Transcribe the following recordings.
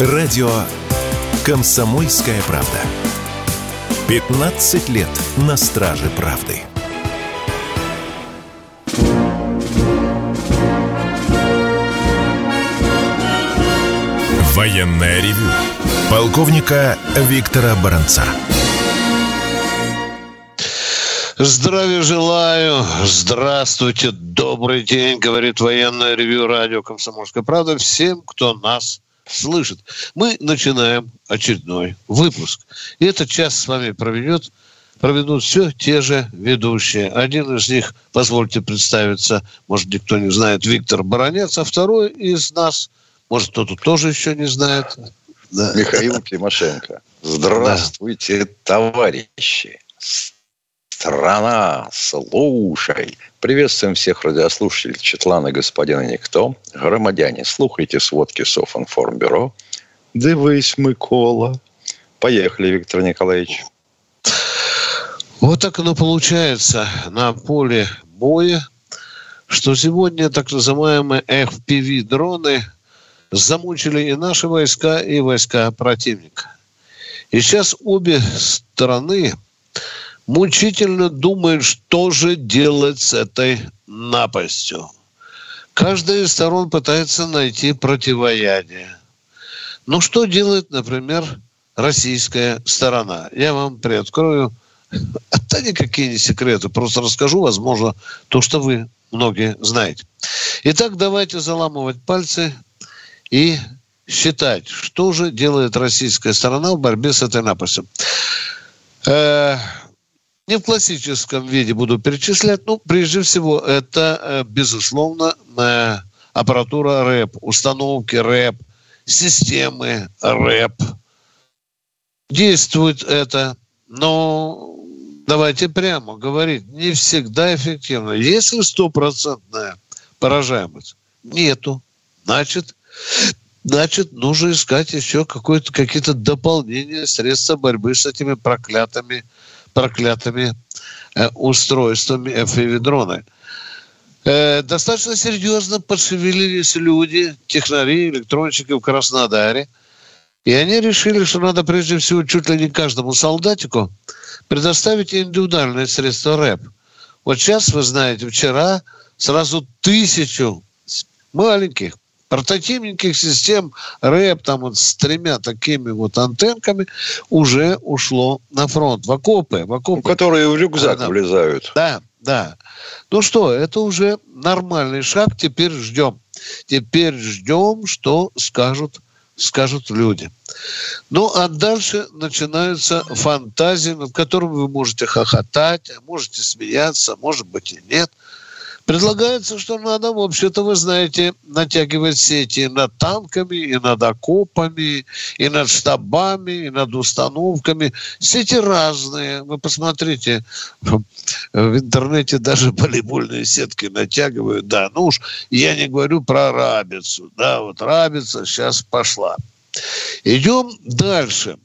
Радио «Комсомольская правда». 15 лет на страже правды. Военная ревю. Полковника Виктора Баранца. Здравия желаю. Здравствуйте. Добрый день, говорит военное ревю радио «Комсомольская правда» всем, кто нас слышит. Мы начинаем очередной выпуск. И этот час с вами проведет, проведут все те же ведущие. Один из них, позвольте представиться, может, никто не знает, Виктор Баранец, а второй из нас, может, кто-то тоже еще не знает. Да. Михаил Тимошенко. Здравствуйте, да. товарищи. Страна, слушай. Приветствуем всех радиослушателей Четлана господина Никто. Громадяне, слухайте сводки Софинформбюро. Дивись, Микола. Поехали, Виктор Николаевич. Вот так оно получается на поле боя, что сегодня так называемые FPV-дроны замучили и наши войска, и войска противника. И сейчас обе стороны мучительно думает, что же делать с этой напастью. Каждая из сторон пытается найти противоядие. Ну, что делает, например, российская сторона? Я вам приоткрою. Это никакие не секреты. Просто расскажу, возможно, то, что вы многие знаете. Итак, давайте заламывать пальцы и считать, что же делает российская сторона в борьбе с этой напастью. Э, не в классическом виде буду перечислять. Ну, прежде всего, это, э, безусловно, э, аппаратура РЭП, установки РЭП, системы РЭП. Действует это, но давайте прямо говорить, не всегда эффективно. Если стопроцентная поражаемость, нету, значит, значит, нужно искать еще какие-то дополнения, средства борьбы с этими проклятыми проклятыми э, устройствами FPV-дроны. Э, достаточно серьезно подшевелились люди, технари, электронщики в Краснодаре. И они решили, что надо прежде всего чуть ли не каждому солдатику предоставить индивидуальное средство РЭП. Вот сейчас, вы знаете, вчера сразу тысячу маленьких портативненьких систем РЭП там вот с тремя такими вот антенками уже ушло на фронт, в окопы. В окопы. Которые в рюкзак да, влезают. Да, да. Ну что, это уже нормальный шаг, теперь ждем. Теперь ждем, что скажут скажут люди. Ну, а дальше начинаются фантазии, над которыми вы можете хохотать, можете смеяться, может быть и нет – Предлагается, что надо, вообще-то, вы знаете, натягивать сети над танками, и над окопами, и над штабами, и над установками. Сети разные. Вы посмотрите, в интернете даже волейбольные сетки натягивают. Да, ну уж я не говорю про рабицу. Да, вот рабица сейчас пошла. Идем дальше.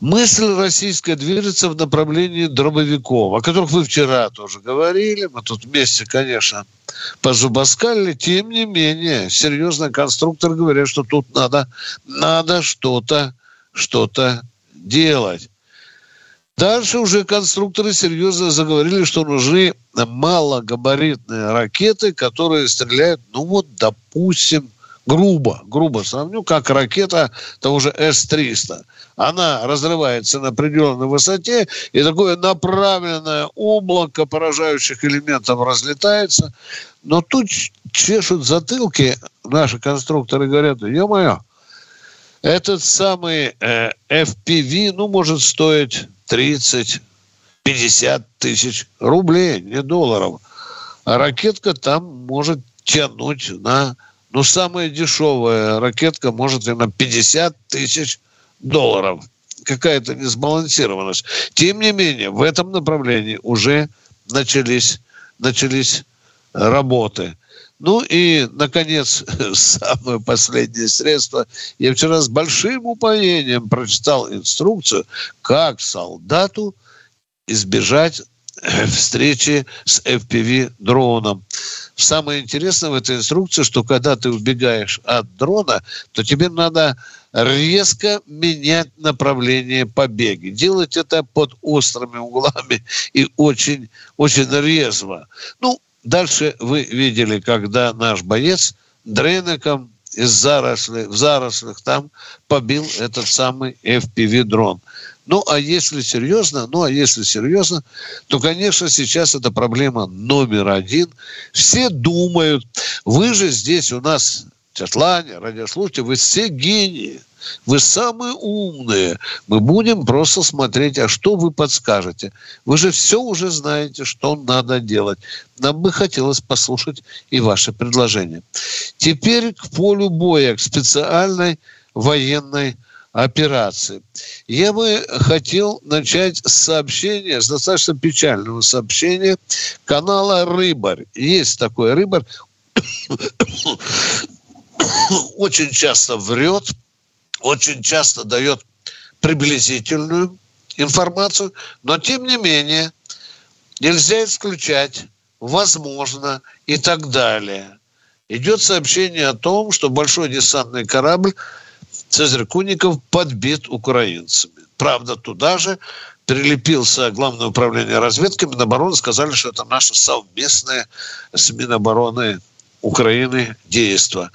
Мысль российская движется в направлении дробовиков, о которых вы вчера тоже говорили. Мы тут вместе, конечно, позубоскалили. Тем не менее, серьезные конструкторы говорят, что тут надо, надо что-то что-то делать. Дальше уже конструкторы серьезно заговорили, что нужны малогабаритные ракеты, которые стреляют, ну вот, допустим, грубо, грубо сравню, как ракета того же С-300. Она разрывается на определенной высоте, и такое направленное облако поражающих элементов разлетается. Но тут чешут затылки наши конструкторы говорят, ё-моё, этот самый э, FPV, ну, может стоить 30 50 тысяч рублей, не долларов. А ракетка там может тянуть на ну, самая дешевая ракетка может и на 50 тысяч долларов. Какая-то несбалансированность. Тем не менее, в этом направлении уже начались, начались работы. Ну и, наконец, самое последнее средство. Я вчера с большим упоением прочитал инструкцию, как солдату избежать встречи с FPV-дроном. Самое интересное в этой инструкции, что когда ты убегаешь от дрона, то тебе надо резко менять направление побеги. Делать это под острыми углами и очень, очень резво. Ну, дальше вы видели, когда наш боец дрейником из зарослей, в зарослях там побил этот самый FPV-дрон. Ну, а если серьезно, ну, а если серьезно, то, конечно, сейчас это проблема номер один. Все думают, вы же здесь у нас, Чатлане, радиослушатели, вы все гении. Вы самые умные. Мы будем просто смотреть, а что вы подскажете. Вы же все уже знаете, что надо делать. Нам бы хотелось послушать и ваши предложения. Теперь к полю боя, к специальной военной операции. Я бы хотел начать с сообщения, с достаточно печального сообщения канала «Рыбарь». Есть такой «Рыбарь». Очень часто врет, очень часто дает приблизительную информацию, но тем не менее нельзя исключать, возможно и так далее. Идет сообщение о том, что большой десантный корабль Цезарь Куников подбит украинцами. Правда, туда же прилепился Главное управление разведки Минобороны, сказали, что это наше совместное с Минобороны Украины действо.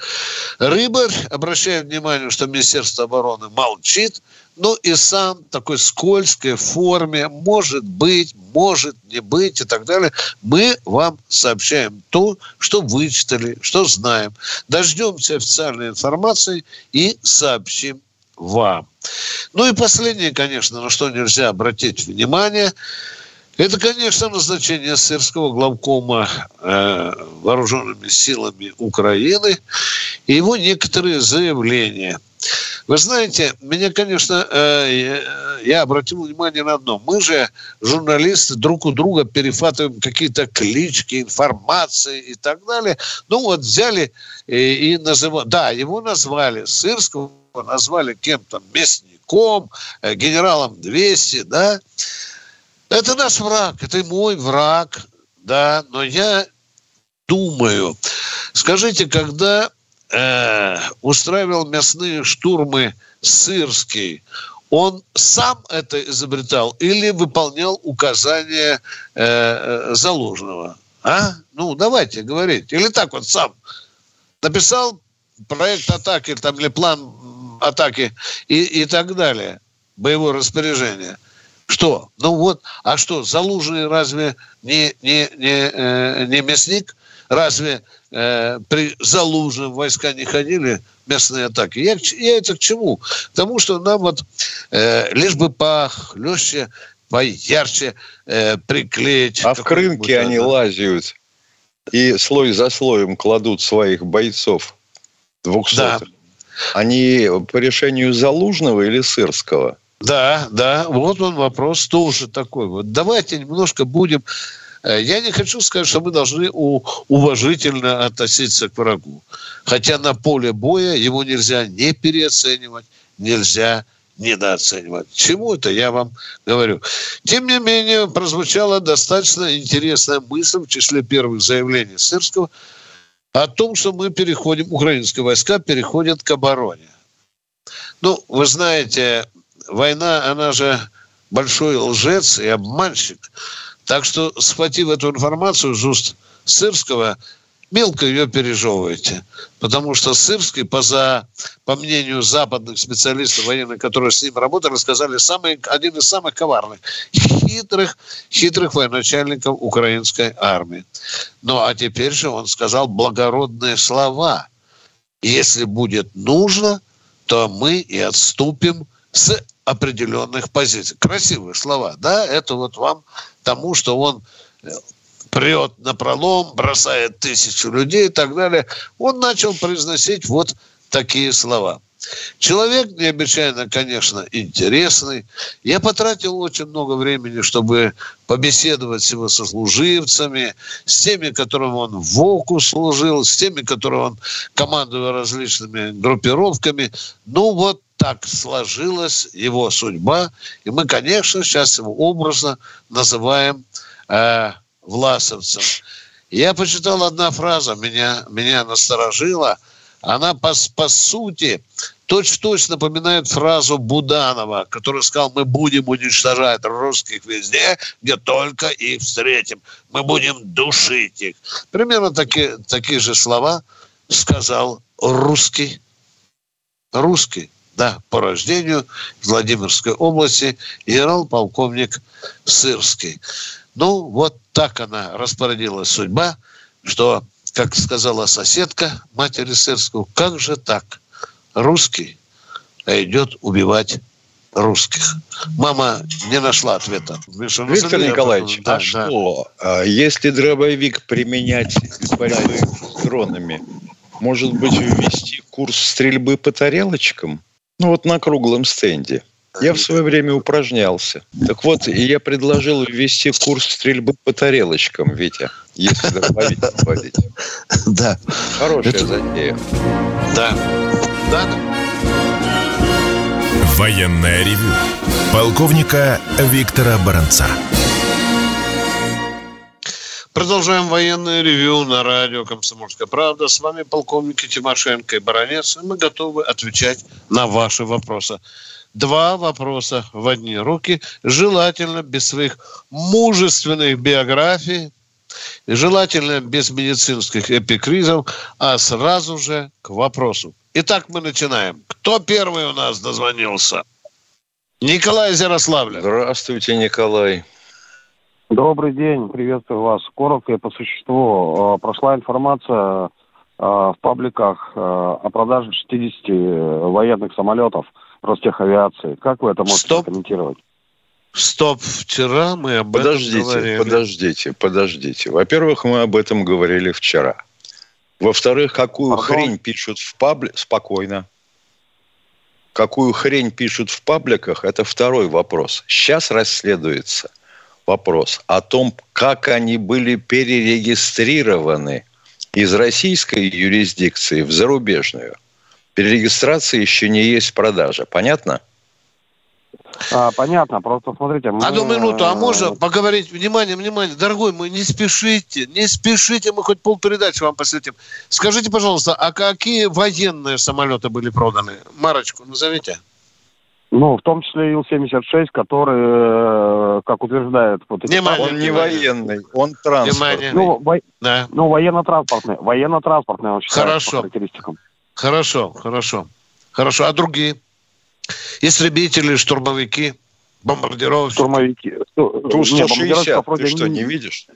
Рыбарь, обращаю внимание, что Министерство обороны молчит, но и сам такой скользкой форме, может быть, может не быть и так далее, мы вам сообщаем то, что вычитали, что знаем. Дождемся официальной информации и сообщим вам. Ну и последнее, конечно, на что нельзя обратить внимание – это, конечно, назначение сырского главкома э, вооруженными силами Украины и его некоторые заявления. Вы знаете, меня, конечно, э, я обратил внимание на одно. Мы же, журналисты, друг у друга перехватываем какие-то клички, информации и так далее. Ну вот взяли и, и называли... Да, его назвали, Сырского назвали кем-то мясником, э, генералом 200, да. Это наш враг, это мой враг, да, но я думаю, скажите, когда э, устраивал мясные штурмы Сырский, он сам это изобретал или выполнял указания э, э заложенного? А? Ну, давайте говорить. Или так вот сам написал проект атаки там, или план атаки и, и так далее, боевое распоряжение. Что? Ну вот, а что, Залужный разве не, не, не, э, не мясник? Разве э, при Залужном войска не ходили местные атаки? Я, я это к чему? К тому, что нам вот э, лишь бы похлеще, поярче э, приклеить. А в Крымке они лазят и слой за слоем кладут своих бойцов двухсотых. Да. Они по решению Залужного или Сырского? Да, да, вот он вопрос тоже такой. Вот давайте немножко будем... Э, я не хочу сказать, что мы должны уважительно относиться к врагу. Хотя на поле боя его нельзя не переоценивать, нельзя недооценивать. Чему это я вам говорю? Тем не менее, прозвучала достаточно интересная мысль в числе первых заявлений Сырского о том, что мы переходим, украинские войска переходят к обороне. Ну, вы знаете, война, она же большой лжец и обманщик. Так что, схватив эту информацию из уст Сырского, мелко ее пережевываете. Потому что Сырский, по, за, по мнению западных специалистов военных, которые с ним работали, сказали, самый, один из самых коварных, хитрых, хитрых военачальников украинской армии. Ну, а теперь же он сказал благородные слова. Если будет нужно, то мы и отступим с определенных позиций. Красивые слова, да? Это вот вам тому, что он э, прет на пролом, бросает тысячу людей и так далее. Он начал произносить вот такие слова. Человек необычайно, конечно, интересный. Я потратил очень много времени, чтобы побеседовать с его сослуживцами, с теми, которым он в ОКУ служил, с теми, которым он командовал различными группировками. Ну вот так сложилась его судьба. И мы, конечно, сейчас его образно называем э, власовцам. Я почитал одна фраза, меня, меня насторожила. Она по, по сути точь-в-точь напоминает фразу Буданова, который сказал, мы будем уничтожать русских везде, где только их встретим. Мы будем душить их. Примерно таки, такие же слова сказал русский, русский, да, по рождению Владимирской области генерал-полковник Сырский. Ну, вот так она распорядилась судьба, что, как сказала соседка матери Сырского, как же так? Русский а идет убивать русских. Мама не нашла ответа. Виктор Николаевич, да, а да. что, а если дробовик применять в борьбе с дронами, может быть, ввести курс стрельбы по тарелочкам? Ну, вот на круглом стенде. Я в свое время упражнялся. Так вот, я предложил ввести курс стрельбы по тарелочкам, Витя, если дробовик вводить. Да. Хорошая Это... затея. Да. Да. Военная ревю. Полковника Виктора Баранца. Продолжаем военное ревю на радио «Комсомольская правда». С вами полковники Тимошенко и Баранец. И мы готовы отвечать на ваши вопросы. Два вопроса в одни руки. Желательно без своих мужественных биографий, желательно без медицинских эпикризов, а сразу же к вопросу. Итак, мы начинаем. Кто первый у нас дозвонился? Николай из Ярославля. Здравствуйте, Николай. Добрый день, приветствую вас. Коротко и по существу. А, прошла информация а, в пабликах а, о продаже 60 военных самолетов Ростехавиации. Как вы это можете Стоп. комментировать? Стоп, вчера мы об подождите, этом говорили. Подождите, подождите. Во-первых, мы об этом говорили вчера. Во-вторых, какую Пардон? хрень пишут в пабликах? Спокойно. Какую хрень пишут в пабликах, это второй вопрос. Сейчас расследуется – вопрос о том, как они были перерегистрированы из российской юрисдикции в зарубежную. Перерегистрация еще не есть продажа. Понятно? А, понятно, просто смотрите. Мы... Одну минуту, а можно поговорить? Внимание, внимание, дорогой мой, не спешите, не спешите, мы хоть полпередачи вам посвятим. Скажите, пожалуйста, а какие военные самолеты были проданы? Марочку назовите. Ну, в том числе Ил-76, который, э, как утверждает... Вот эти внимание, он не военный, он транспортный. Ну, во... да. ну военно-транспортный. Военно-транспортный он считается хорошо. по характеристикам. Хорошо, хорошо. Хорошо. А другие? Истребители, штурмовики, бомбардировщики? Штурмовики. Ту-160, ты что, не видишь?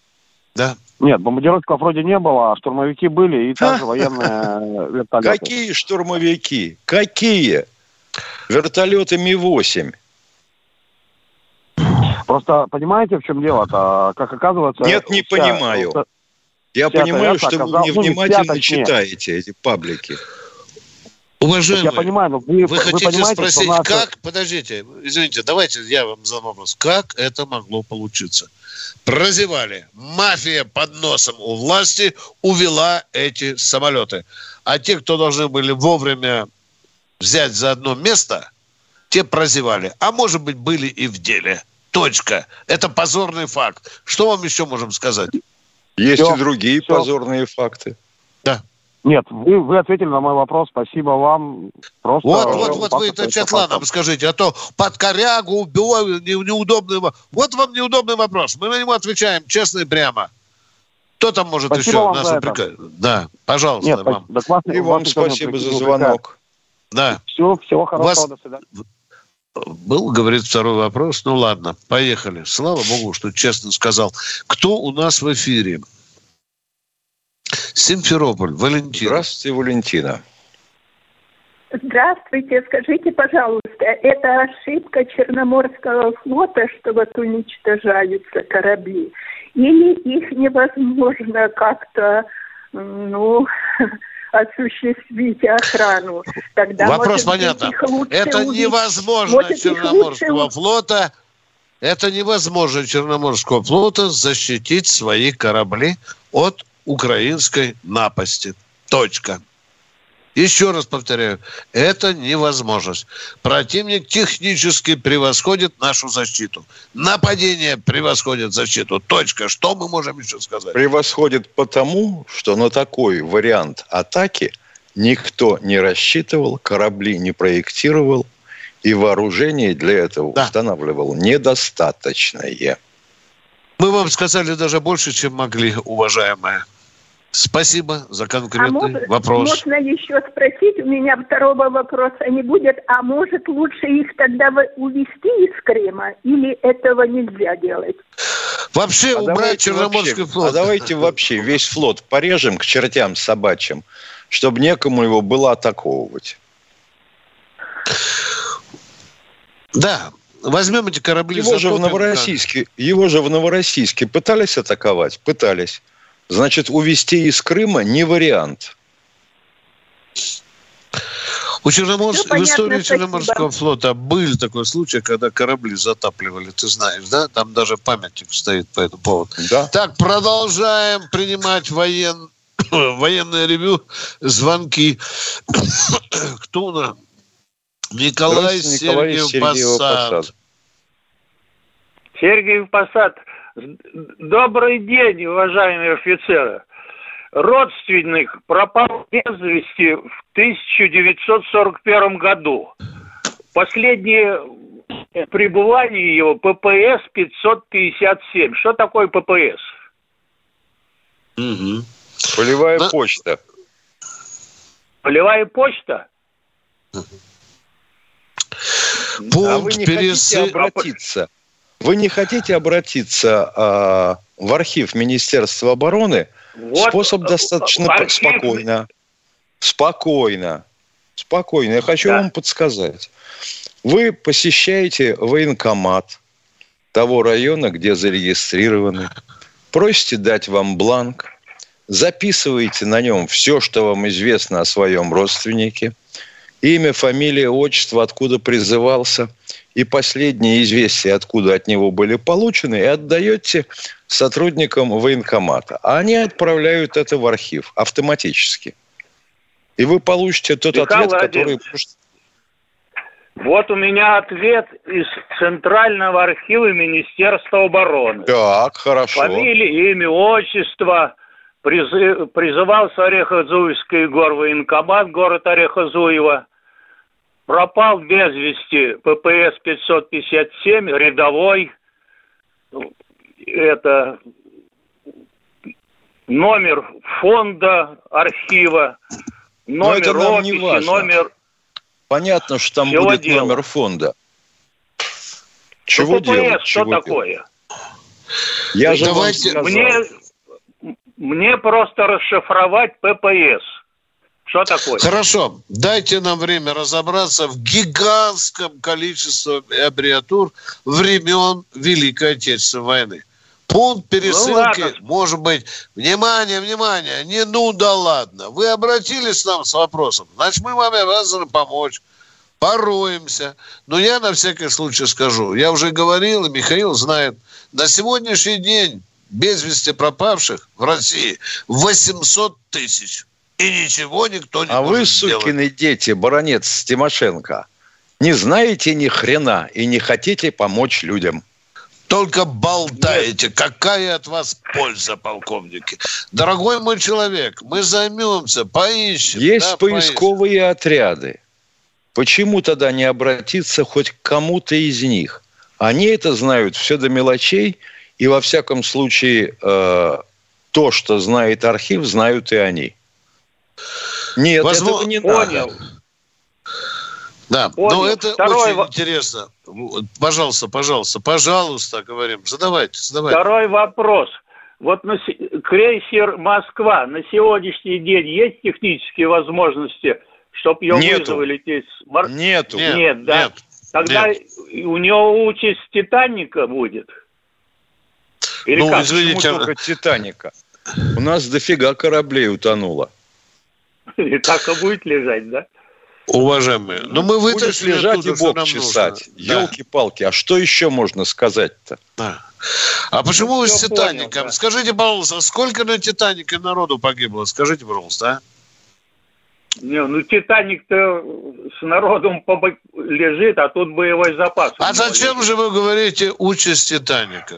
Да. Нет, бомбардировщиков вроде не было, а штурмовики были и также военные вертолеты. Какие штурмовики? Какие? Вертолеты Ми-8. Просто понимаете, в чем дело-то? Как оказывается... Нет, не вся, понимаю. Вся, Я вся понимаю, что оказалась, вы невнимательно ну, читаете эти паблики. Уважаемый, я понимаю, но вы, вы хотите спросить, наши... как, подождите, извините, давайте я вам задам вопрос, как это могло получиться? Прозевали. Мафия под носом у власти увела эти самолеты. А те, кто должны были вовремя взять за одно место, те прозевали. А может быть, были и в деле. Точка. Это позорный факт. Что вам еще можем сказать? Есть все, и другие все. позорные факты. Нет, вы, вы ответили на мой вопрос. Спасибо вам. Просто вот, вот, вот вы это Четланом скажите, а то под корягу, убиваю, не, неудобный Вот вам неудобный вопрос. Мы на него отвечаем честно и прямо. Кто там может спасибо еще нас упрекать? Да, пожалуйста, Нет, вам. Да, классно, и вам спасибо за звонок. Да. Все, всего хорошего, Вас... до свидания. Был, говорит, второй вопрос. Ну ладно, поехали. Слава богу, что честно сказал. Кто у нас в эфире? Симферополь, Валентина. Здравствуйте, Валентина. Здравствуйте, скажите, пожалуйста, это ошибка Черноморского флота, что вот уничтожаются корабли? Или их невозможно как-то, ну, осуществить охрану. Тогда, Вопрос понятно. Это увидеть. невозможно может, Черноморского лучше... флота. Это невозможно Черноморского флота защитить свои корабли от украинской напасти. Точка. Еще раз повторяю, это невозможность. Противник технически превосходит нашу защиту. Нападение превосходит защиту. Точка. Что мы можем еще сказать? Превосходит потому, что на такой вариант атаки никто не рассчитывал, корабли не проектировал, и вооружение для этого да. устанавливал недостаточное. Мы вам сказали даже больше, чем могли, уважаемая. Спасибо за конкретный а может, вопрос. Можно еще спросить, у меня второго вопроса не будет, а может лучше их тогда увезти из Крыма или этого нельзя делать? Вообще а убрать Черноморский вообще, флот. А давайте вообще весь флот порежем к чертям собачьим, чтобы некому его было атаковывать. Да, возьмем эти корабли. Его же, в Новороссийске, его же в Новороссийске пытались атаковать? Пытались. Значит, увезти из Крыма не вариант. У Черноморс... ну, понятно, в истории Черноморского флота был такой случай, когда корабли затапливали, ты знаешь, да? Там даже памятник стоит по этому поводу. Да. Так, продолжаем принимать воен... военное ревю, звонки. Кто у нас? Николай Сергеев Посад. Сергеев Посад. Добрый день, уважаемые офицеры. Родственник пропал без вести в 1941 году. Последнее пребывание его ППС 557. Что такое ППС? Угу. Полевая да. почта. Полевая почта? Пункт а вы не перес... хотите обратиться? Вы не хотите обратиться а, в архив Министерства обороны? Вот, Способ достаточно архив... спокойно. Спокойно. Спокойно. Я хочу да. вам подсказать. Вы посещаете военкомат того района, где зарегистрированы, просите дать вам бланк, записываете на нем все, что вам известно о своем родственнике, имя, фамилия, отчество, откуда призывался – и последние известия, откуда от него были получены, и отдаете сотрудникам военкомата. А они отправляют это в архив автоматически. И вы получите тот Михаил ответ, который... Вот у меня ответ из Центрального архива Министерства обороны. Так, хорошо. Фамилия, имя, отчество. Призыв, призывался Орехозуевский горвоенкомат, город Орехозуева пропал без вести ППС 557, рядовой, это номер фонда архива, номер Но это не важно. номер... Понятно, что там будет дела. номер фонда. Чего ППС делать? что Чего такое? Делать? Я же Давайте... Мне, мне просто расшифровать ППС – что такое? Хорошо. Дайте нам время разобраться в гигантском количестве аббревиатур времен Великой Отечественной войны. Пункт пересылки ну, может быть, внимание, внимание, не ну да ладно. Вы обратились к нам с вопросом, значит, мы вам обязаны помочь. Пороемся. Но я на всякий случай скажу. Я уже говорил, и Михаил знает, на сегодняшний день без вести пропавших в России 800 тысяч и ничего никто не а вы, сделать. сукины дети, баронец Тимошенко, не знаете ни хрена и не хотите помочь людям. Только болтаете. Нет. Какая от вас польза, полковники? Дорогой мой человек, мы займемся, поищем. Есть да, поисковые поищем. отряды. Почему тогда не обратиться хоть к кому-то из них? Они это знают все до мелочей, и во всяком случае э, то, что знает архив, знают и они. Нет, Возможно... этого не Понял. надо. Да, Понял. но это Второй... очень интересно. Пожалуйста, пожалуйста, пожалуйста, говорим. Задавайте, задавайте. Второй вопрос. Вот на крейсер «Москва» на сегодняшний день есть технические возможности, чтобы ее Нету. вызвали здесь? Нету. Нет, нет да? Нет. Тогда нет. у него участь «Титаника» будет? Или ну, как? извините, только «Титаника»? У нас дофига кораблей утонуло. И так и будет лежать, да? Уважаемые, ну мы вытащили лежать и бок чесать. Елки-палки, а что еще можно сказать-то? Да. А почему ну, вы с Титаником? Понял, да. Скажите, пожалуйста, сколько на Титанике народу погибло? Скажите, пожалуйста, а? Не, ну Титаник-то с народом лежит, а тут боевой запас. А зачем лежит. же вы говорите участь Титаника?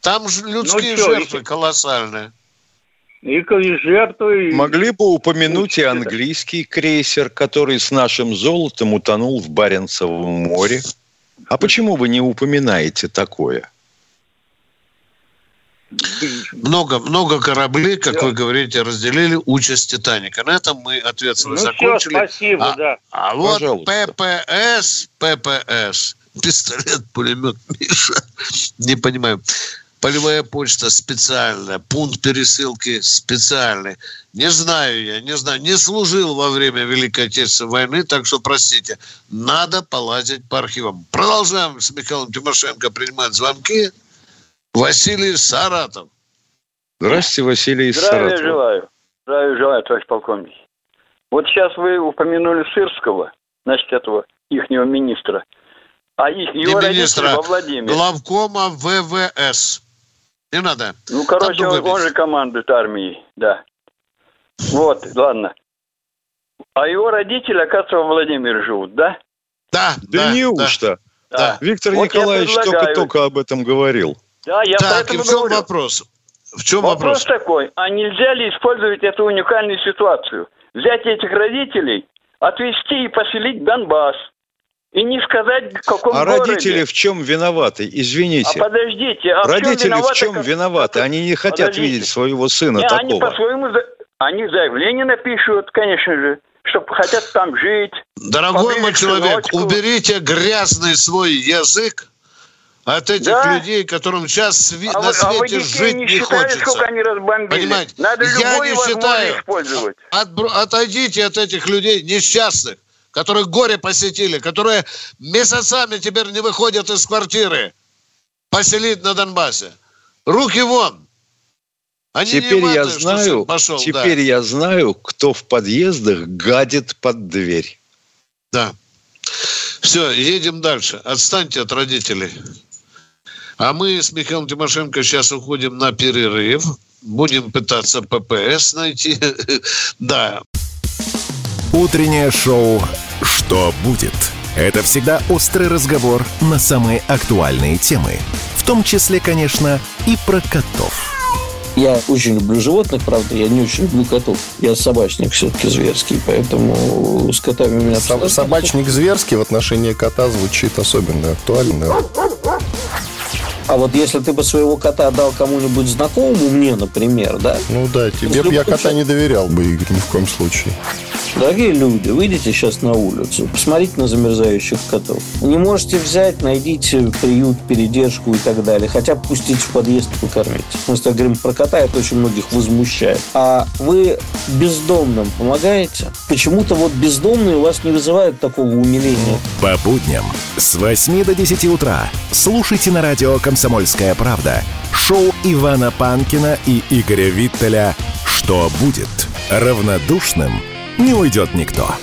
Там же людские ну, что, жертвы и... колоссальные. И, и жертвы... Могли бы упомянуть и английский крейсер, который с нашим золотом утонул в Баренцевом море. А почему вы не упоминаете такое? Много, много кораблей, как все. вы говорите, разделили участь Титаника. На этом мы ответственно ну, закончили. Все, спасибо, а, да. А вот ППС, ППС, пистолет-пулемет Миша, не понимаю. Полевая почта специальная, пункт пересылки специальный. Не знаю я, не знаю, не служил во время Великой Отечественной войны, так что, простите, надо полазить по архивам. Продолжаем с Михаилом Тимошенко принимать звонки. Василий Саратов. Здравствуйте, Василий из Здравия Саратова. желаю. Здравия желаю, товарищ полковник. Вот сейчас вы упомянули Сырского, значит, этого ихнего министра. А их, его министра, во Владимире. главкома ВВС. Не надо. Ну, короче, он, он же командует армией, да. Вот, ладно. А его родители, оказывается, во Владимире живут, да? Да, да, да неужто? Да. да. Виктор вот Николаевич только-только об этом говорил. Да, я так, и в чем говорю. вопрос? В чем вопрос? Вопрос такой, а нельзя ли использовать эту уникальную ситуацию? Взять этих родителей, отвезти и поселить в Донбасс. И не сказать, в каком А городе. родители в чем виноваты? Извините. А подождите, а родители в чем виноваты? В чем виноваты? Они не хотят подождите. видеть своего сына не, такого. Они по-своему, они заявление напишут, конечно же чтобы хотят там жить. Дорогой мой человек, сыночку. уберите грязный свой язык от этих да? людей, которым сейчас сви- а на вы, свете а вы жить не, не считали, хочется. сколько они разбомбили? Понимаете? Надо Я не считаю. Использовать. От, отойдите от этих людей несчастных, которые горе посетили, которые месяцами теперь не выходят из квартиры. Поселить на Донбассе. Руки вон. Они теперь я знаю, пошел, теперь да. я знаю, кто в подъездах гадит под дверь. Да. Все, едем дальше. Отстаньте от родителей. А мы с Михаилом Тимошенко сейчас уходим на перерыв. Будем пытаться ППС найти. да. Утреннее шоу «Что будет?» Это всегда острый разговор на самые актуальные темы. В том числе, конечно, и про котов. Я очень люблю животных, правда, я не очень люблю котов. Я собачник все-таки зверский, поэтому с котами у меня... Собачник зверский в отношении кота звучит особенно актуально. А вот если ты бы своего кота дал кому-нибудь знакомому, мне, например, да? Ну да, тебе бы я кота не доверял бы, Игорь, ни в коем случае. Дорогие люди, выйдите сейчас на улицу, посмотрите на замерзающих котов. Не можете взять, найдите приют, передержку и так далее. Хотя бы пустите в подъезд и покормить. Мы с говорим про кота, это очень многих возмущает. А вы бездомным помогаете? Почему-то вот бездомные у вас не вызывают такого умиления. По будням с 8 до 10 утра слушайте на радио «Комсомольская правда» шоу Ивана Панкина и Игоря Виттеля «Что будет?» Равнодушным – не уйдет никто.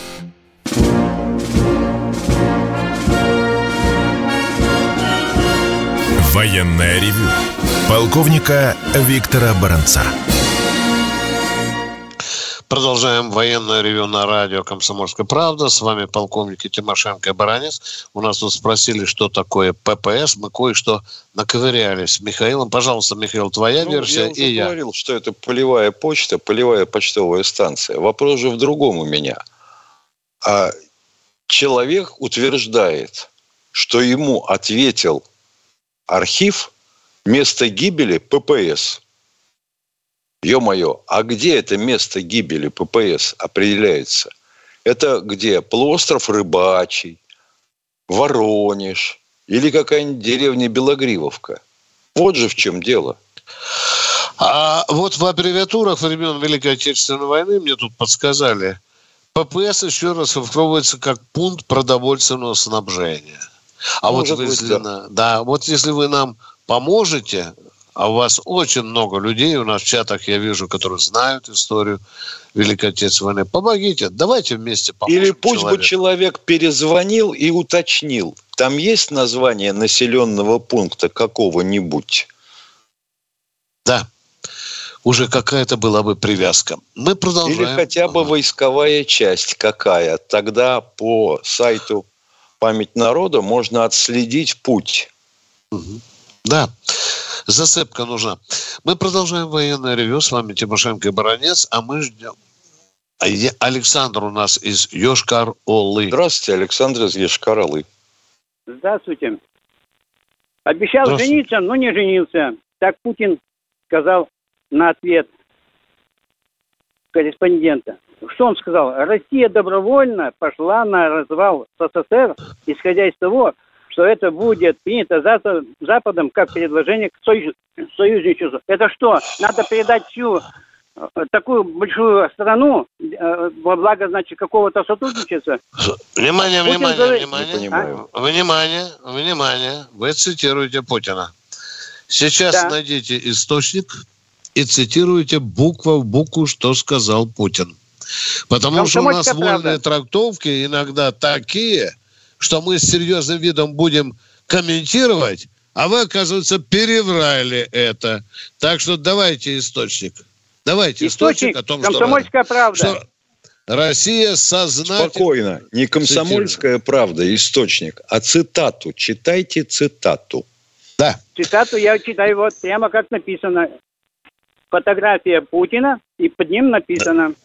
Военная ревю. Полковника Виктора Баранца. Продолжаем военное ревю на радио «Комсомольская правда». С вами полковники Тимошенко и Баранец. У нас тут спросили, что такое ППС. Мы кое-что наковырялись с Михаилом. Пожалуйста, Михаил, твоя ну, версия я и я. говорил, что это полевая почта, полевая почтовая станция. Вопрос же в другом у меня. А человек утверждает, что ему ответил архив место гибели ППС – Ё-моё, а где это место гибели ППС определяется? Это где? Полуостров Рыбачий, Воронеж или какая-нибудь деревня Белогривовка? Вот же в чем дело. А вот в аббревиатурах времен Великой Отечественной войны мне тут подсказали, ППС еще раз расшифровывается как пункт продовольственного снабжения. А Может вот если, быть, да. да, вот если вы нам поможете а у вас очень много людей, у нас в чатах я вижу, которые знают историю Великой Отечественной войны. Помогите, давайте вместе поможем Или пусть человеку. бы человек перезвонил и уточнил, там есть название населенного пункта какого-нибудь? Да. уже какая-то была бы привязка. Мы продолжаем. Или хотя бы войсковая часть какая. Тогда по сайту «Память народа» можно отследить путь. Угу. Да, засыпка нужна. Мы продолжаем военное ревю. С вами Тимошенко и Баранец, а мы ждем. А Александр у нас из Йошкар-Олы. Здравствуйте, Александр из Йошкар-Олы. Здравствуйте. Обещал жениться, но не женился. Так Путин сказал на ответ корреспондента. Что он сказал? Россия добровольно пошла на развал СССР, исходя из того, что это будет принято Западом как предложение к союзничеству. Это что? Надо передать всю э, такую большую страну э, во благо, значит, какого-то сотрудничества. Внимание, внимание, говорит, внимание, а? внимание, внимание. Вы цитируете Путина. Сейчас да. найдите источник и цитируйте буква в букву, что сказал Путин. Потому что у нас правда. вольные трактовки иногда такие, что мы с серьезным видом будем комментировать, а вы, оказывается, переврали это. Так что давайте источник. Давайте источник, источник о том, комсомольская что, правда. что Россия сознательно... Спокойно. Не комсомольская правда, источник, а цитату. Читайте цитату. Да. Цитату я читаю вот прямо как написано. Фотография Путина, и под ним написано... Да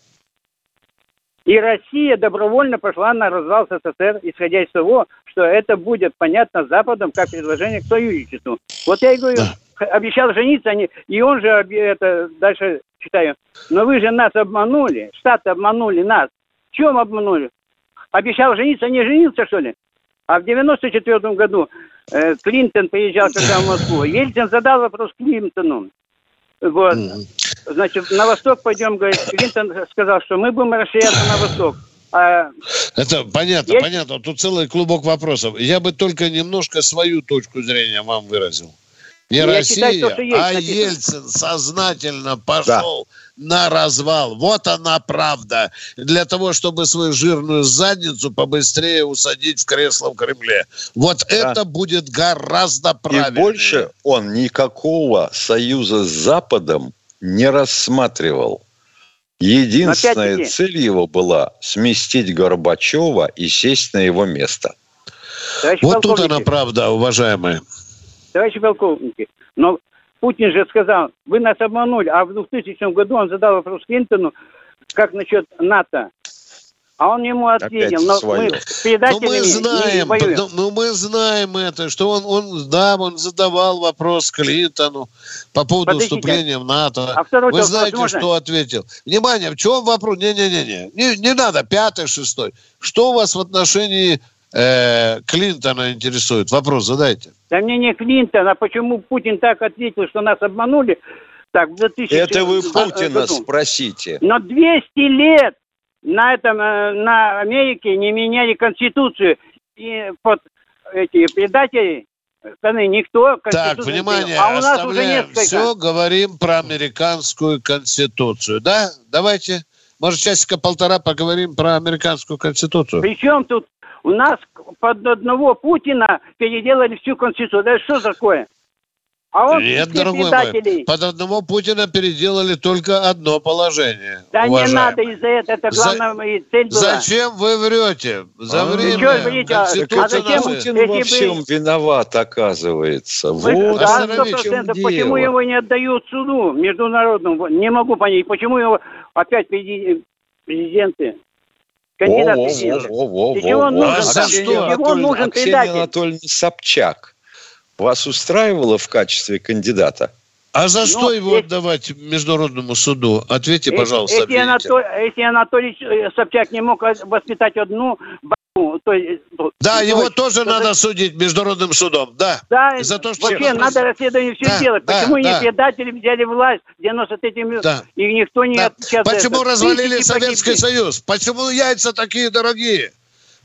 и Россия добровольно пошла на развал СССР, исходя из того, что это будет понятно Западом как предложение к союзничеству. Вот я и говорю, да. обещал жениться, они, и он же это дальше читаю. Но вы же нас обманули, Штаты обманули нас. В чем обманули? Обещал жениться, не женился, что ли? А в 94 году э, Клинтон приезжал когда в Москву. Ельцин задал вопрос Клинтону. Вот. Значит, на восток пойдем, говорит, Клинтон сказал, что мы будем расширяться на восток. А... Это понятно, Есть? понятно. Тут целый клубок вопросов. Я бы только немножко свою точку зрения вам выразил. Не Я Россия, считаю, то, есть, а написано. Ельцин сознательно пошел да. на развал. Вот она правда. Для того, чтобы свою жирную задницу побыстрее усадить в кресло в Кремле. Вот да. это будет гораздо правильнее. И больше он никакого союза с Западом не рассматривал. Единственная цель его была сместить Горбачева и сесть на его место. Товарищи вот тут она правда, уважаемые. Товарищи полковники, но Путин же сказал, вы нас обманули, а в 2000 году он задал вопрос Клинтону, как насчет НАТО. А он ему ответил, но мы с предателями но мы знаем, не Но, но мы знаем это, что он, он, да, он задавал вопрос Клинтону по поводу Подождите. вступления в НАТО. А Вы знаете, можно? что ответил? Внимание, в чем вопрос? Не-не-не, не, не надо, пятый, шестой. Что у вас в отношении э, Клинтона интересует? Вопрос задайте. Да мне не Клинтон, а почему Путин так ответил, что нас обманули? Так, в 2000 Это вы Путина году. спросите. Но 200 лет на этом, э, на Америке не меняли конституцию. И под эти предатели страны никто Так, внимание, а у нас уже несколько. Все, говорим про американскую конституцию. Да? Давайте, может, часика полтора поговорим про американскую конституцию. Причем тут у нас под одного Путина переделали всю конституцию. Да что такое? А он Нет, дорогой мой, под одного Путина переделали только одно положение. Да уважаемый. не надо из-за этого, это главная За... цель была. Зачем вы врете? За а, время что, говорите, а зачем Путин во всем бы... виноват, оказывается? Вы, вот да, 100%. Почему его не отдают суду международному? Не могу понять, почему его опять президенты кандидат во, во, во, во. нужен, а что? нужен Ксения Анатольевна Собчак вас устраивало в качестве кандидата? А за что его есть... отдавать международному суду? Ответьте, пожалуйста. Если, Анатолий, если Анатолий э, Собчак не мог воспитать одну то есть, да, то, его то, тоже то, надо то, судить международным судом, да. Да, за то, что вообще надо расследование все да, делать. Да, Почему да. не предатели взяли власть в 93-м да. и никто не да. отвечает Почему развалили Советский погибли. Союз? Почему яйца такие дорогие?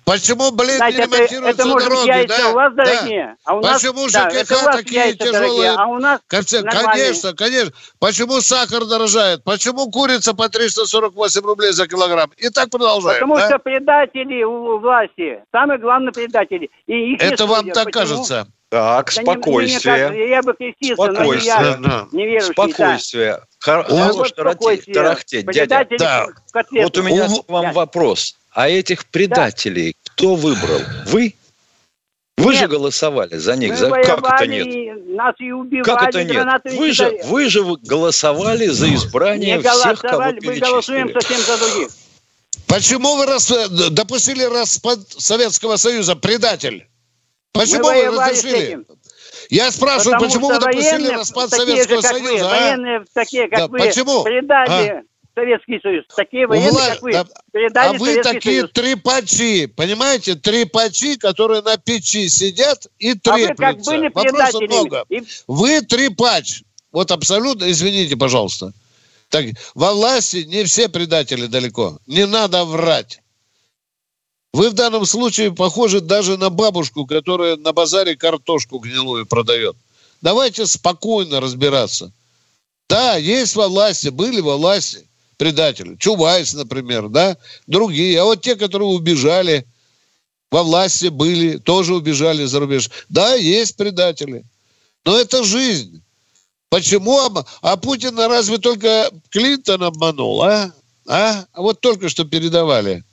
Почему, блин, Знаете, не ремонтируются это, это дороги, яйца да? у вас дорогие, да. а у нас... Почему да, ЖКХ такие тяжелые? Дорогие, а у нас Конце... Конечно, конечно. Почему сахар дорожает? Почему курица по 348 рублей за килограмм? И так продолжаем, Потому да? что предатели у власти, самые главные предатели. И их это вам так Почему? кажется. Так, Да спокойствие. Не, не, я бы крестился, но не Спокойствие. я, Да. неверующий. Спокойствие. Да. Хорош Вот тарахтеть, спокойствие. тарахтеть, дядя. Да. Вот у меня У- к вам Да. вопрос. А этих предателей кто выбрал? Вы? Вы Нет. же голосовали за них. Мы За... Как это нет? нас и убивали, Как это нет? Вы же, вы же голосовали за избрание Не всех, кого голосовали, мы голосуем перечислили. совсем за других. Почему вы рас- допустили распад Советского Союза, предатель? Почему мы вы разрешили? Я спрашиваю, Потому почему вы допустили распад Советского же, Союза? Вы, а? Военные такие, как Да, вы, почему? предали Советский Союз. Такие военные, Вла- как вы, да, предали А вы Советский такие Союз. трепачи, понимаете? Трепачи, которые на печи сидят и А вы как треплются. были Вопросов много. И Вы трепач. Вот абсолютно, извините, пожалуйста. Так, во власти не все предатели далеко. Не надо врать. Вы в данном случае похожи даже на бабушку, которая на базаре картошку гнилую продает. Давайте спокойно разбираться. Да, есть во власти, были во власти предатели. Чубайс, например, да, другие. А вот те, которые убежали, во власти были, тоже убежали за рубеж. Да, есть предатели. Но это жизнь. Почему? А Путина разве только Клинтон обманул, а? А? А вот только что передавали.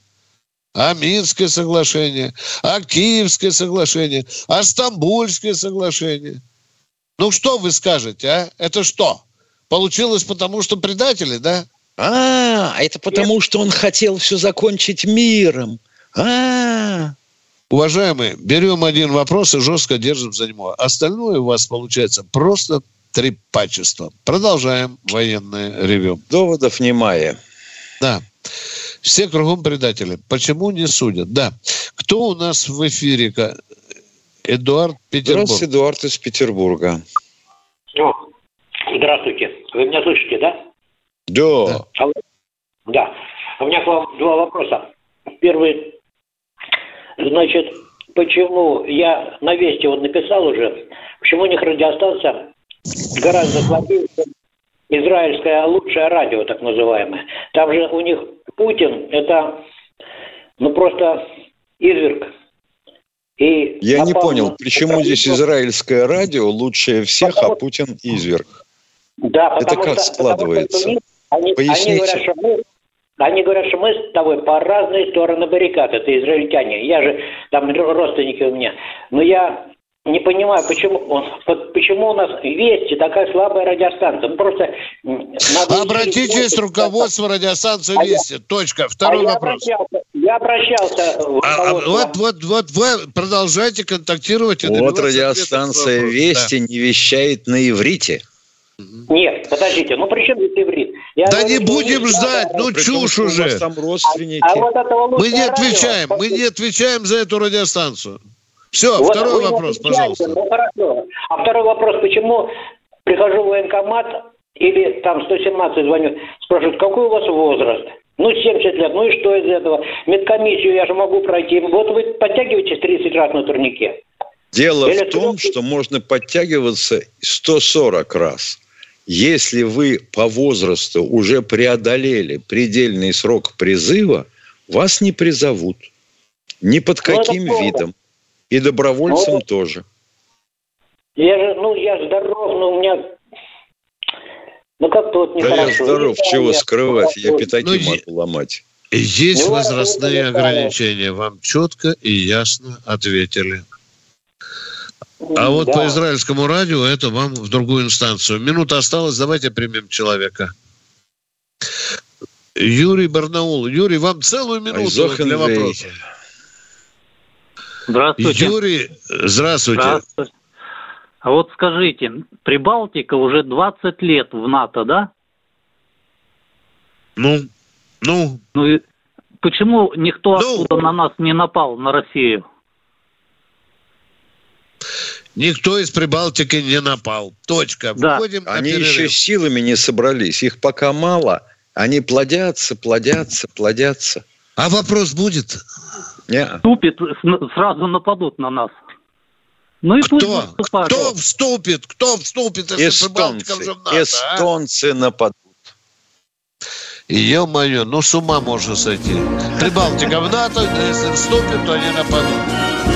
А Минское соглашение, а Киевское соглашение, а Стамбульское соглашение. Ну что вы скажете, а? Это что? Получилось потому, что предатели, да? А, это потому, что он хотел все закончить миром. А, Уважаемые, берем один вопрос и жестко держим за него. Остальное у вас получается просто трепачество. Продолжаем военное ревю. доводов немає. Да. Все кругом предатели. Почему не судят? Да. Кто у нас в эфире? Эдуард Петербург. Здравствуйте, Эдуард из Петербурга. О, здравствуйте. Вы меня слышите, да? Да. Алло. Да. У меня к вам два вопроса. Первый, значит, почему я на Вести вот написал уже, почему у них радиостанция гораздо слабее, чем израильское лучшее радио, так называемое. Там же у них Путин, это, ну, просто изверг. И Я не понял, на- почему здесь израильское радио лучшее всех, а Путин изверг? Да, Это потому как что, складывается? потому что они, Поясните. они говорят, что мы, они говорят, что мы с тобой по разные стороны баррикад. Это израильтяне. Я же там родственники у меня. Но я не понимаю, почему, почему у нас Вести такая слабая радиостанция. Ну просто надо Обратитесь в руководство радиостанции А я- Вести. Точка. А Второй я вопрос. обращался, я обращался в А, а, вот, вот, вот вы продолжайте контактировать. и Вот радиостанция. Вести не вещает на иврите. Нет, подождите, ну при чем здесь иврит? Я Да говорю, не будем ждать, ну том, чушь вас уже. там родственники. А вот этого Мы не лучшее радио- отвечаем, мы не отвечаем за эту радиостанцию. Все, Вот второй вопрос, пожалуйста. Ну, хорошо. А второй вопрос, почему прихожу в военкомат или там 117 звоню, спрашивают, какой у вас возраст? Ну, 70 лет, ну и что из этого? Медкомиссию я же могу пройти. Вот вы подтягиваетесь 30 раз на турнике. Дело Или в том, что можно подтягиваться 140 раз. Если вы по возрасту уже преодолели предельный срок призыва, вас не призовут. Ни под Ну, каким плохо. видом. И добровольцам Ну, тоже. Я же, ну, я здоров, но у меня... Ну, как-то вот Да нехорошо. я здоров, Не чего скрывать, я Ну, пятаки Ну, могу ломать. Есть Ну, возрастные ограничения, вам четко и ясно ответили. А вот да. по израильскому радио это вам в другую инстанцию. Минута осталась, давайте примем человека. Юрий Барнаул. Юрий, вам целую минуту для вопроса. Здравствуйте. Юрий, здравствуйте. Здравствуйте. А вот скажите, Прибалтика уже 20 лет в НАТО, да? Ну, ну, Ну и почему никто Ну. оттуда на нас не напал, на Россию? Никто из Прибалтики не напал. Точка. Да. Входим Они перерыв. еще силами не собрались. Их пока мало. Они плодятся, плодятся, плодятся. А вопрос будет? Не. Ступит, с- сразу нападут на нас. Ну и пусть Кто? наступают. Кто вступит? Кто вступит, если Прибалтика Эстонцы. уже в НАТО? а? Эстонцы нападут. Ё-моё, ну с ума можно сойти. Прибалтика в НАТО, если вступит, то они нападут.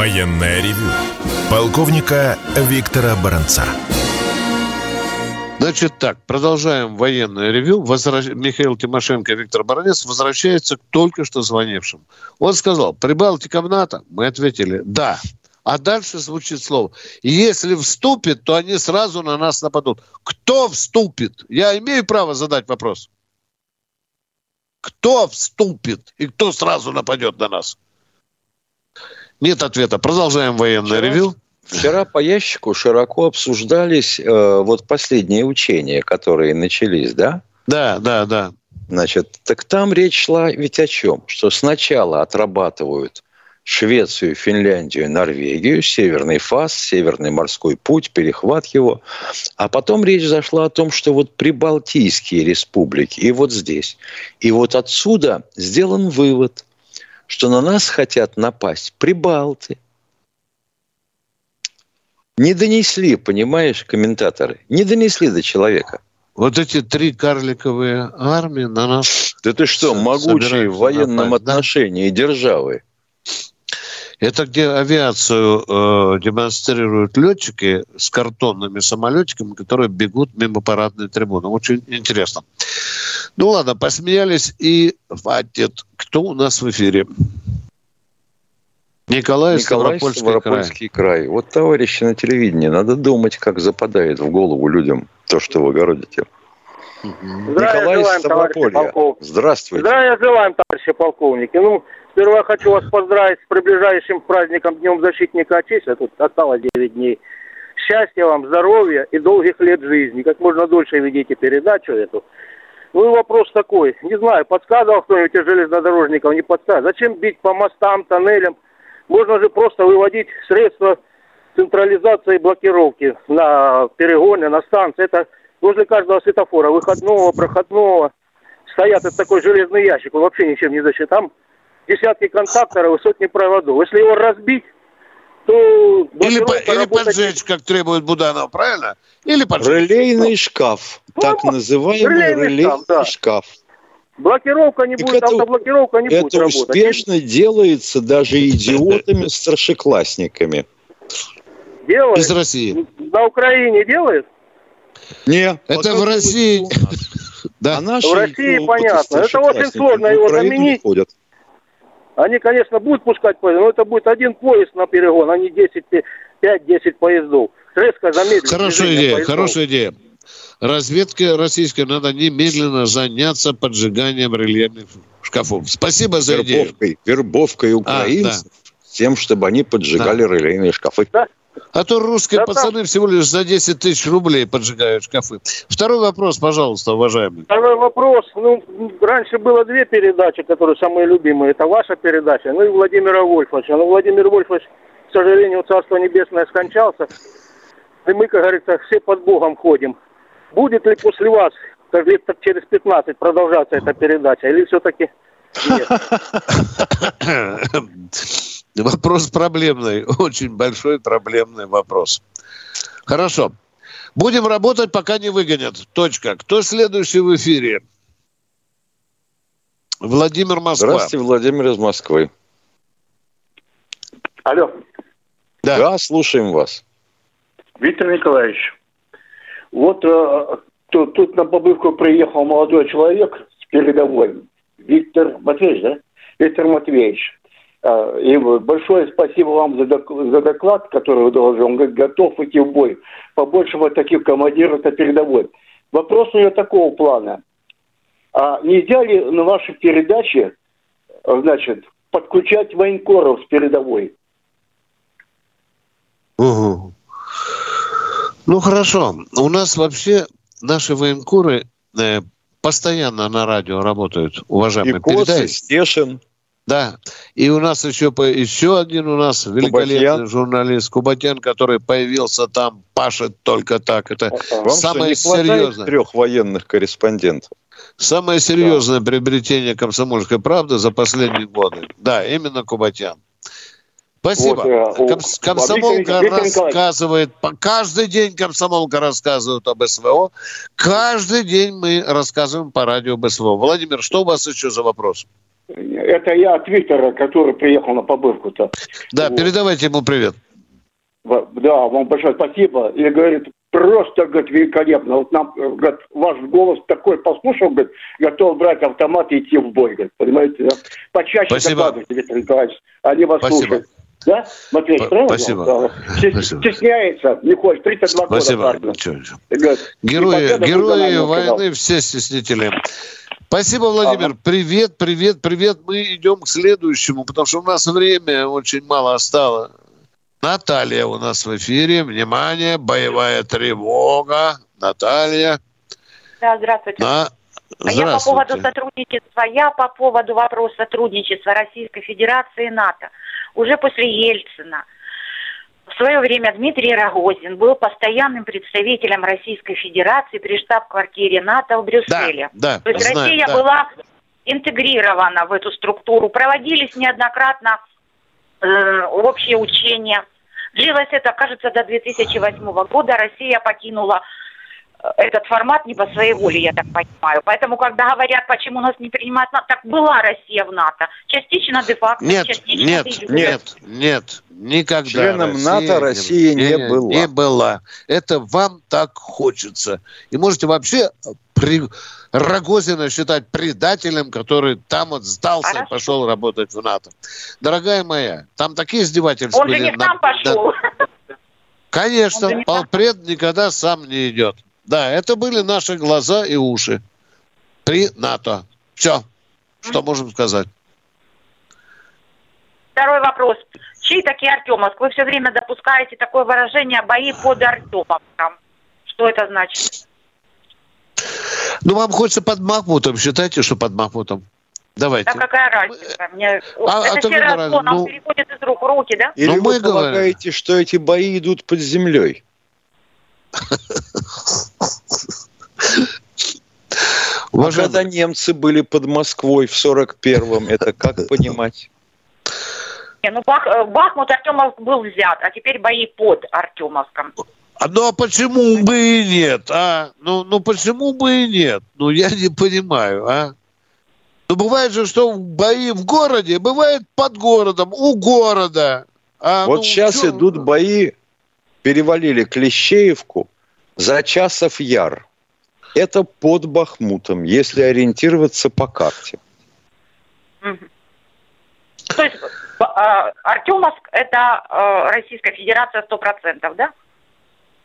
Военное ревю полковника Виктора Баранца. Значит так, продолжаем военное ревю. Возвращ... Михаил Тимошенко и Виктор Баранец возвращаются к только что звонившим. Он сказал, Прибалтика в НАТО? Мы ответили, да. А дальше звучит слово. Если вступит, то они сразу на нас нападут. Кто вступит? Я имею право задать вопрос. Кто вступит и кто сразу нападет на нас? Нет ответа. Продолжаем военное Вчера, ревю. Вчера по ящику широко обсуждались э, вот последние учения, которые начались, да? Да, да, да. Значит, так там речь шла ведь о чем? Что сначала отрабатывают Швецию, Финляндию, Норвегию, Северный фас, Северный морской путь, перехват его. А потом речь зашла о том, что вот прибалтийские республики, и вот здесь. И вот отсюда сделан вывод, что на нас хотят напасть прибалты. Не донесли, понимаешь, комментаторы, не донесли до человека. Вот эти три карликовые армии на нас... Да ты что, могучие в военном напасть, отношении да? державы. Это где авиацию э, демонстрируют летчики с картонными самолетиками, которые бегут мимо парадной трибуны. Очень интересно. Ну ладно, посмеялись и хватит. Кто у нас в эфире? Николай, Николай Ставропольский, Ставропольский край. край. Вот, товарищи на телевидении, надо думать, как западает в голову людям то, что вы городите. Здравия Николай желаем, Ставрополья. Здравствуйте. Здравия желаем, товарищи полковники. Ну, сперва хочу вас поздравить с приближающим праздником Днем Защитника Отечества. Тут осталось 9 дней. Счастья вам, здоровья и долгих лет жизни. Как можно дольше ведите передачу эту. Ну и вопрос такой. Не знаю, подсказывал кто-нибудь из железнодорожников, не подсказывал. Зачем бить по мостам, тоннелям? Можно же просто выводить средства централизации блокировки на перегоне, на станции. Это возле каждого светофора, выходного, проходного, стоят это такой железный ящик, он вообще ничем не защищен. Там десятки контакторов и сотни проводов. Если его разбить, то... Или, по, или поджечь, как требует Буданов, правильно? Или поджечь. Релейный шкаф, ну, так называемый релейный, релейный шкаф. Да. шкаф. Блокировка не так будет, это, автоблокировка не это будет работать. Это успешно делается даже идиотами-старшеклассниками. Делает? Из России. На Украине делает? Не. Это в России. Да. А в России понятно. Это очень сложно его заменить. Они, конечно, будут пускать поезд, но это будет один поезд на перегон, а не 10, 5-10 поездов. Резко замедлить. Хорошая идея, поездов. хорошая идея. Разведке российской надо немедленно заняться поджиганием рельефных шкафов. Спасибо за вербовкой, идею. Вербовкой украинцев а, да. тем, чтобы они поджигали да. релейные шкафы. Да. А то русские да, пацаны там... всего лишь за 10 тысяч рублей поджигают шкафы. Второй вопрос, пожалуйста, уважаемый. Второй вопрос. Ну, раньше было две передачи, которые самые любимые. Это ваша передача, ну и Владимира Вольфовича. Но Владимир Вольфович, к сожалению, Царство Небесное скончался. И мы, как говорится, все под Богом ходим. Будет ли после вас, как лет через 15, продолжаться эта передача? Или все-таки нет? Вопрос проблемный, очень большой проблемный вопрос. Хорошо. Будем работать, пока не выгонят. Точка. Кто следующий в эфире? Владимир Москва. Здравствуйте, Владимир из Москвы. Алло. Да. да, слушаем вас. Виктор Николаевич, вот э, тут, тут на побывку приехал молодой человек с передовой. Виктор Матвеевич, да? Виктор Матвеевич. А, и большое спасибо вам за, за доклад, который вы доложили. Он говорит, готов идти в бой. Побольше вот таких командиров на передовой. Вопрос у меня такого плана. А нельзя ли на вашей передаче, значит, подключать военкоров с передовой? Угу. Ну хорошо. У нас вообще наши военкоры э, постоянно на радио работают, уважаемые. И Косы, Стешин. Да. И у нас еще, еще один у нас великолепный Кубатьян. журналист Кубатян, который появился там, пашет только так. Это Вам самое серьезное. трех военных корреспондентов? Самое серьезное да. приобретение комсомольской правды за последние годы. Да, именно Кубатян. Спасибо. Вот, э, Комс- комсомолка Виктор, рассказывает, каждый день комсомолка рассказывает об СВО, каждый день мы рассказываем по радио об СВО. Владимир, что у вас еще за вопрос? Это я от Виктора, который приехал на побывку-то. Да, вот. передавайте ему привет. Да, вам большое спасибо. И говорит, просто, говорит, великолепно. Вот нам, говорит, ваш голос такой послушал, говорит, готов брать автомат и идти в бой, говорит, понимаете, да? Почаще Спасибо. Виктор Николаевич. Они вас Спасибо. слушают. Да? Матвей, правильно? Спасибо. Спасибо. Стесняется, не хочет. 32 Спасибо. года. Спасибо. Герои, герои войны все стеснители. Спасибо, Владимир. Ага. Привет, привет, привет. Мы идем к следующему, потому что у нас время очень мало осталось. Наталья у нас в эфире. Внимание, боевая тревога. Наталья. Да, здравствуйте. На... здравствуйте. Я по поводу сотрудничества, я по поводу вопроса сотрудничества Российской Федерации и НАТО. Уже после Ельцина – в свое время Дмитрий Рогозин был постоянным представителем Российской Федерации при штаб-квартире НАТО в Брюсселе. Да, да, То есть знаю, Россия да. была интегрирована в эту структуру. Проводились неоднократно э, общие учения. Длилось это, кажется, до 2008 года. Россия покинула этот формат не по своей воле, я так понимаю. Поэтому, когда говорят, почему нас не принимают НАТО, так была Россия в НАТО. Частично де-факто, нет, частично Нет, нет, нет, никогда. Членом Россия НАТО Россия не, не была. Не была. Это вам так хочется. И можете вообще при... Рогозина считать предателем, который там вот сдался Хорошо. и пошел работать в НАТО. Дорогая моя, там такие издевательства Он были. Он же не на... сам пошел. Конечно, полпред никогда сам не идет. Да, это были наши глаза и уши при НАТО. Все, что можем сказать. Второй вопрос. Чей такие Артемовск? Вы все время допускаете такое выражение «бои под Артемовском». Что это значит? Ну, вам хочется под Махмутом. Считайте, что под Махмутом. Давайте. Да какая разница? Мне... А, это а все равно, нам ну... переходит из рук в руки, да? Или ну, вы мы полагаете, говорим. что эти бои идут под землей? А когда немцы были под Москвой в 41-м, это как понимать? Не, ну Бах, э, Бахмут Артемовск был взят, а теперь бои под Артемовском. А ну а почему бы и нет, а? Ну, ну почему бы и нет? Ну я не понимаю, а? Ну бывает же, что бои в городе, бывает под городом, у города. А, вот ну, сейчас что? идут бои, перевалили Клещеевку, за часов яр. Это под Бахмутом, если ориентироваться по карте. То есть а, Артемовск – это а, Российская Федерация 100%, да?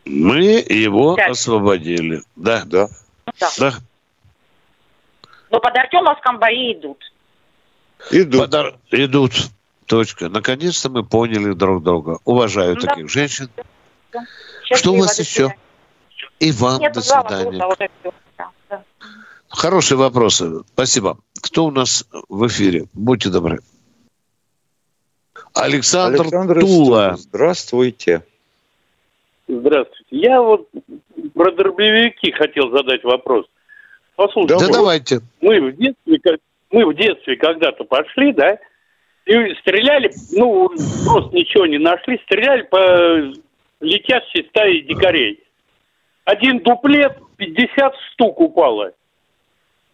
Мы его да. освободили. Да. Да. да. да. Но под Артемовском бои идут. Идут. Под, идут. Точка. Наконец-то мы поняли друг друга. Уважаю да. таких женщин. Да. Что у вас еще? И вам Нет, до свидания. Вот да, да. Хорошие вопросы. Спасибо. Кто у нас в эфире? Будьте добры. Александр, Александр Тула. Здравствуйте. Здравствуйте. Я вот про дробовики хотел задать вопрос. Послушайте, да давайте. Мы в детстве, мы в детстве когда-то пошли, да, и стреляли, ну, просто ничего не нашли, стреляли по летящей стае дикарей. Один дуплет 50 штук упало.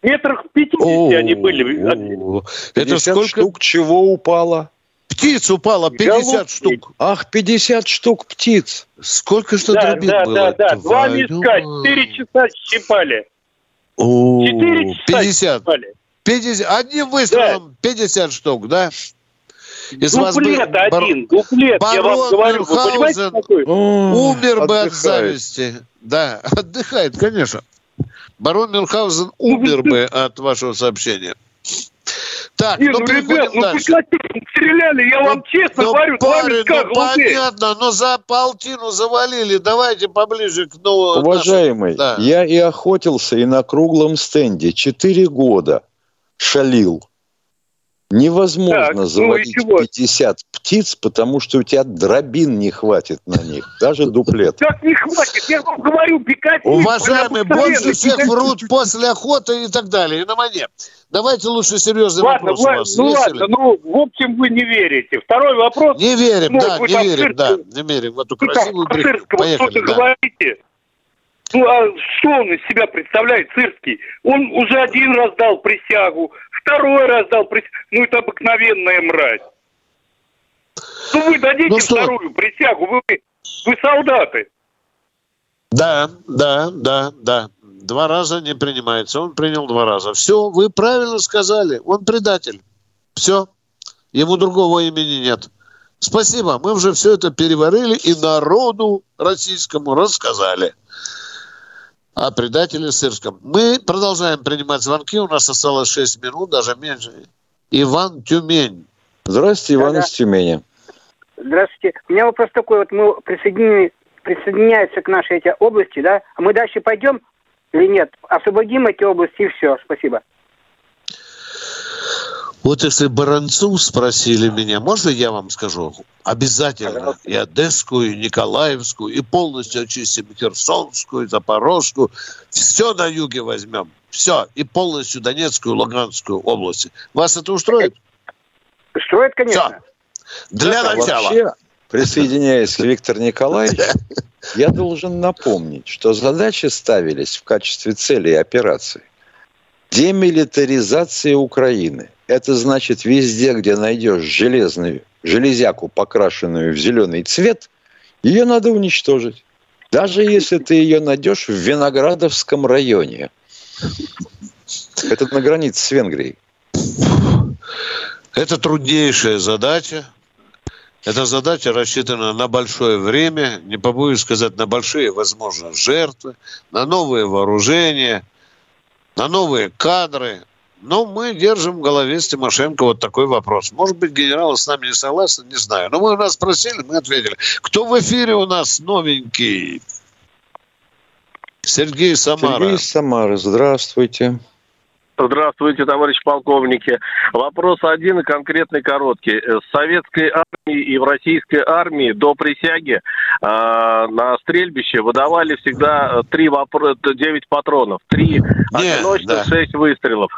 Метрах 50 они были. Это сколько штук чего упало? Птиц упало 50 штук. Ах, 50 штук птиц. Сколько что да, дробит да, было? Да, да, да. Два мешка, 4 часа щипали. О, 4 часа 50. щипали. 50. Одним выстрелом да. 50 штук, да? Из дуплет вас бы... один, дуплет, Барон я вам говорю. Вы понимаете, какой? Умер бы от зависти. Да, отдыхает, конечно. Барон Мюнхгаузен умер бы от вашего сообщения. Так, Не, ну, ну ребят, ну дальше. стреляли, я ну, вам честно ну, говорю, парень, ну, понятно, но за полтину завалили, давайте поближе к ну, Уважаемый, нашему, да. я и охотился, и на круглом стенде четыре года шалил. Невозможно Так, ну заводить чего? 50 птиц, потому что у тебя дробин не хватит на них, даже дуплет. Как не хватит? Я вам говорю, пикать... Уважаемые, больше всех врут после охоты и так далее, и на войне. Давайте лучше серьезный Ладно, вопрос у Влад, вас. ну Есть ладно, ну, в общем, вы не верите. Второй вопрос. Не верим, Ну, да, не верим, да, не верим в эту Ну, там, красивую про брехню. Сырского Поехали, да. говорите. Ну, а что он из себя представляет, Сырский? Он уже один раз дал присягу, второй раз дал присягу. Ну, это обыкновенная мразь. Ну, вы дадите Ну, что? вторую присягу, вы, вы солдаты. Да, да, да, да. Два раза не принимается. Он принял два раза. Все, вы правильно сказали. Он предатель. Все. Ему другого имени нет. Спасибо. Мы уже все это переварили и народу российскому рассказали о предателе Сырском. Мы продолжаем принимать звонки. У нас осталось 6 минут, даже меньше. Иван Тюмень. Здравствуйте, Иван из Тюмени. Здравствуйте. У меня вопрос такой. Вот мы присоединены, присоединяются к нашей эти области, да? А мы дальше пойдем или нет? Освободим эти области и все. Спасибо. Вот если Баранцу спросили меня, можно я вам скажу? Обязательно. И Одесскую, и Николаевскую, и полностью очистим Херсонскую, Запорожскую. Все на юге возьмем. Все. И полностью Донецкую, Луганскую области. Вас это устроит? Устроит, конечно. Для А начала. Вообще, присоединяясь к Виктору Николаевичу, я должен напомнить, что задачи ставились в качестве цели операции. Демилитаризация Украины. Это значит, везде, где найдешь железную, железяку, покрашенную в зеленый цвет, ее надо уничтожить. Даже если ты ее найдешь в Виноградовском районе. Это на границе с Венгрией. Это труднейшая задача. Эта задача рассчитана на большое время, не побоюсь сказать, на большие, возможно, жертвы, на новые вооружения, на новые кадры. Но мы держим в голове с Тимошенко вот такой вопрос. Может быть, генералы с нами не согласны, не знаю. Но мы у нас спросили, мы ответили. Кто в эфире у нас новенький? Сергей Самара. Сергей из Самары, здравствуйте. Здравствуйте, товарищ полковники. Вопрос один и конкретный короткий. В советской армии и в российской армии до присяги э, на стрельбище выдавали всегда э, три вопро- т- девять патронов, три одиночных, да. шесть выстрелов.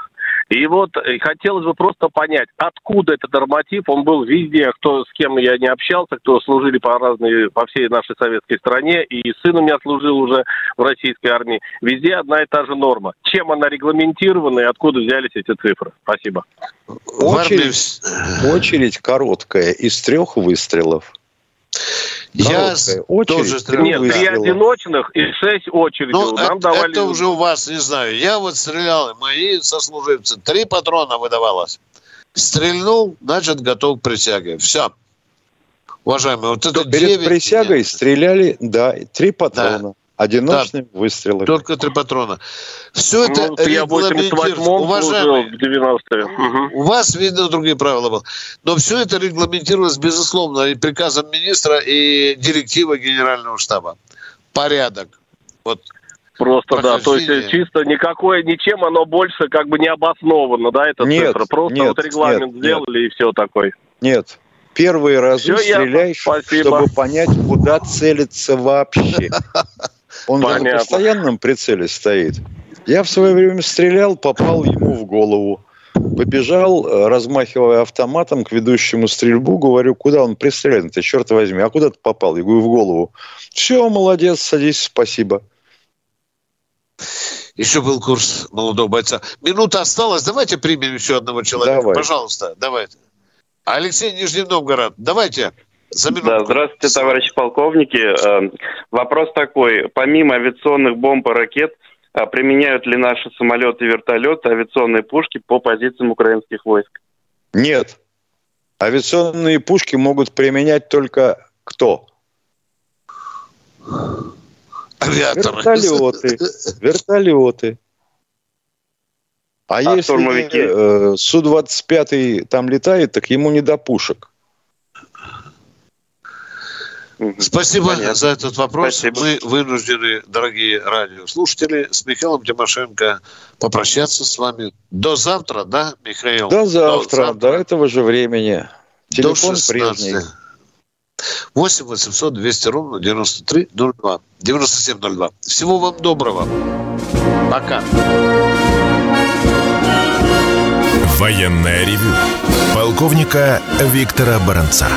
И вот э, хотелось бы просто понять, откуда этот норматив, он был везде, кто с кем я не общался, кто служили по разной, по всей нашей советской стране, и сын у меня служил уже в российской армии. Везде одна и та же норма. Чем она регламентирована и откуда взялись эти цифры? Спасибо. Очередь, очередь короткая из трех выстрелов. Я очередь, тоже три Нет, три одиночных и шесть очередей. Ну, Нам это, давали... это уже у вас, не знаю. Я вот стрелял, мои сослуживцы, три патрона выдавалось. Стрельнул, значит, готов к присяге. Все. Уважаемые, вот это Перед 9 присягой стреляли, да, три патрона. Одиночными выстрелами. Только три патрона. Все это Ну, я в 88-м регламентируется. служил, Уважаемые, в 90-е. Мгм. у вас, видно, другие правила были. Но все это регламентировалось, безусловно, и приказом министра, и директивой генерального штаба. Порядок. Вот Просто, да, то есть прохождение. э, чисто никакое, ничем оно больше как бы не обосновано, да, эта Нет, цифра. Просто нет, вот регламент нет, сделали и все такой. Нет. Первые разы ясно, стреляешь, спасибо. чтобы понять, куда целиться вообще. Он на Понятно. постоянном прицеле стоит. Я в свое время стрелял, попал ему в голову. Побежал, э, размахивая автоматом к ведущему стрельбу, говорю, куда он пристрелен ты, черт возьми, а куда ты попал? Я говорю, в голову. Все, молодец, садись, спасибо. Еще был курс молодого бойца. Минута осталась. Давайте примем еще одного человека. Давай. Пожалуйста, давайте. Алексей Нижний Новгород. Давайте. За. Да, здравствуйте, товарищи полковники. Э, Вопрос такой. Помимо авиационных бомб и ракет, э, применяют ли наши самолеты и вертолеты авиационные пушки по позициям украинских войск? Нет. Авиационные пушки могут применять только кто? Авиаторы. Вертолеты. Вертолеты. А, А если штурмовики? э, Су-25 там летает, так ему не до пушек. Спасибо Понятно. за этот вопрос. Спасибо. Мы вынуждены, дорогие радиослушатели, с Михаилом Тимошенко попрощаться с вами. До завтра, да, Михаил? До завтра, до этого же времени. До Телефон 16. прежний. 8 800 200 ровно 9302. 9702. Всего вам доброго. Пока. Военное ревю полковника Виктора Баранца.